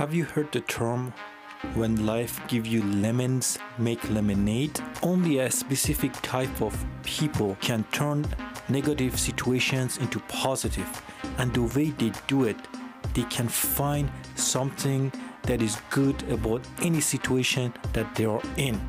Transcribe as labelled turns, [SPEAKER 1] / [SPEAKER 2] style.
[SPEAKER 1] Have you heard the term when life give you lemons make lemonade? Only a specific type of people can turn negative situations into positive and the way they do it they can find something that is good about any situation that they are in.